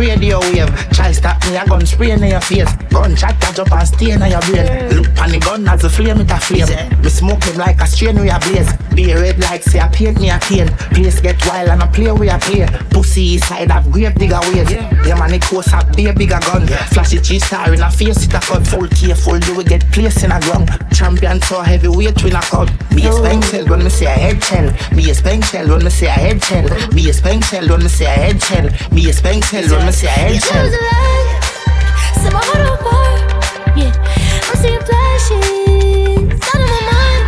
Radio wave, try stop me, a gun spray in your face. Gun shot catch up and stay in your brain. Look on the gun as a flame, it a flame. Me smoke him like a strain we a blaze. Be red like say I paint me a pain. Place get wild and I play we a play. Pussy side of grave digger ways. Yeah man, it course up be a bigger gun. Flash it G star in a face, it a cut. Full careful, do we get place in a ground. Champion so heavyweight we knock out. Me a spank shell when me say a head shell. Me a spank shell when me say a head shell. Me a spank shell when me say a head shell. Me a spank shell when me say a head shell. Set my heart on fire. Yeah, I'm seeing flashes out of my mind.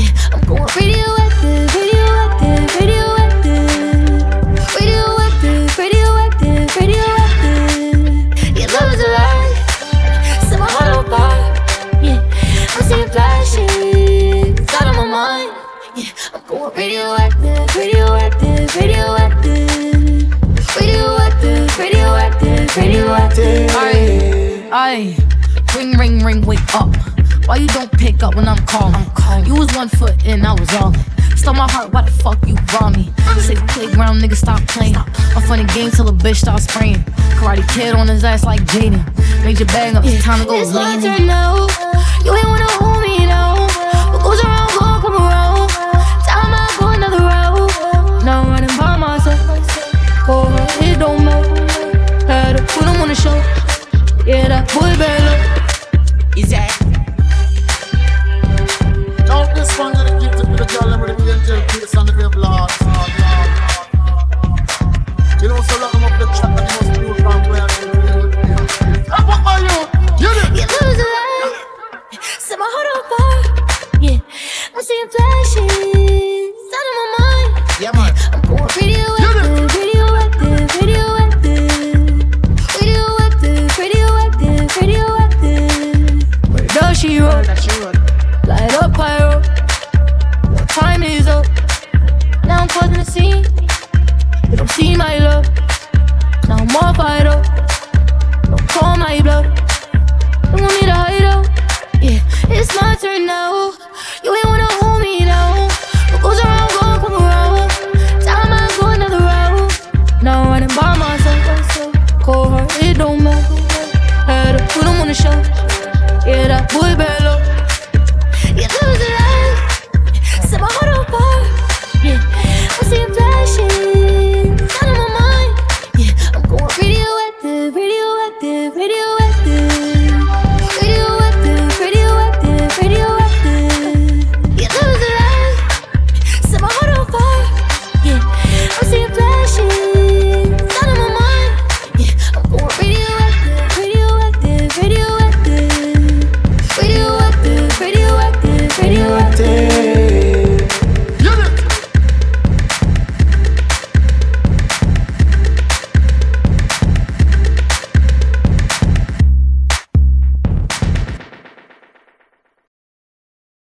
Yeah, I'm going radioactive, radioactive, radioactive, radioactive, radioactive, radioactive. Your love is alive. Set my heart on fire. Yeah, I'm seeing flashes out of my mind. Yeah, I'm going radioactive, radioactive, radioactive, radioactive, radioactive. Aye, aye. Ring, ring, ring, wake up. Why you don't pick up when I'm calling? You was one foot in, I was all in. Stole my heart, why the fuck you brought me? Say playground, nigga, stop playing. A funny game till a bitch start spraying. Karate kid on his ass like Jaden. Made your bag up, it's time to go It's my turn now. You ain't wanna Is that? Now this one gonna to the girl with the angel the. You know, up the and must from where I'm my youth, you did. You lose a lot, Set my heart on fire. Yeah, I'm seeing flashes.